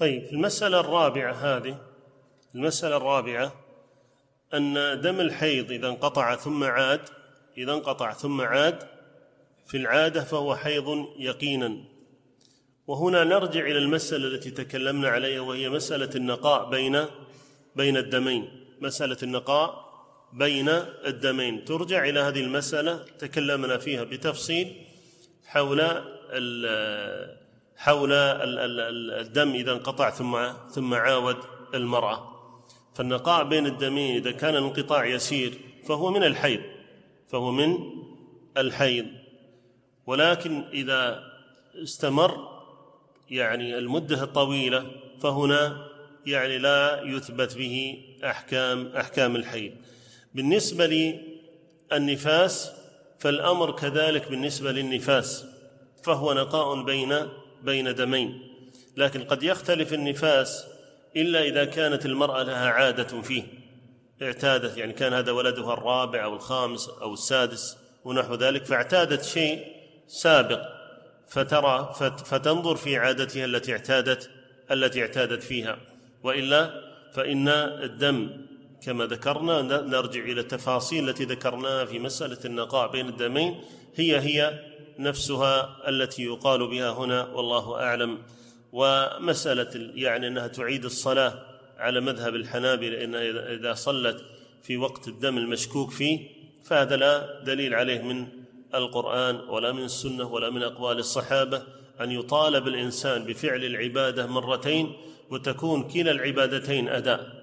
طيب المسألة الرابعة هذه المسألة الرابعة أن دم الحيض إذا انقطع ثم عاد إذا انقطع ثم عاد في العادة فهو حيض يقينا. وهنا نرجع إلى المسألة التي تكلمنا عليها وهي مسألة النقاء بين بين الدمين. مسألة النقاء بين الدمين. ترجع إلى هذه المسألة تكلمنا فيها بتفصيل حول حول الدم إذا انقطع ثم ثم عاود المرأة. فالنقاء بين الدمين إذا كان الانقطاع يسير فهو من الحيض فهو من الحيض. ولكن إذا استمر يعني المدة الطويلة فهنا يعني لا يثبت به أحكام أحكام الحيض. بالنسبة للنفاس فالأمر كذلك بالنسبة للنفاس فهو نقاء بين بين دمين لكن قد يختلف النفاس إلا إذا كانت المرأة لها عادة فيه اعتادت يعني كان هذا ولدها الرابع أو الخامس أو السادس ونحو ذلك فاعتادت شيء سابق فترى فتنظر في عادتها التي اعتادت التي اعتادت فيها. وإلا فإن الدم كما ذكرنا نرجع إلى التفاصيل التي ذكرناها في مسألة النقاء بين الدمين هي هي نفسها التي يقال بها هنا والله أعلم. ومسألة يعني أنها تعيد الصلاة على مذهب الحنابلة إن إذا صلت في وقت الدم المشكوك فيه فهذا لا دليل عليه من القرآن ولا من السنة ولا من أقوال الصحابة. أن يطالب الإنسان بفعل العبادة مرتين وتكون كلا العبادتين أداء.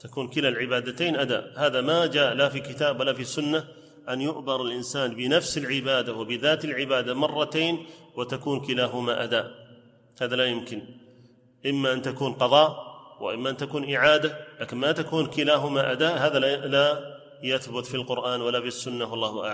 تكون كلا العبادتين أداء. هذا ما جاء لا في كتاب ولا في سنة أن يؤبر الإنسان بنفس العبادة وبذات العبادة مرتين وتكون كلاهما اداء هذا لا يمكن. إما أن تكون قضاء وإما أن تكون إعادة لكن ما تكون كلاهما اداء هذا لا يثبت في القرآن ولا في السنة والله أعلم.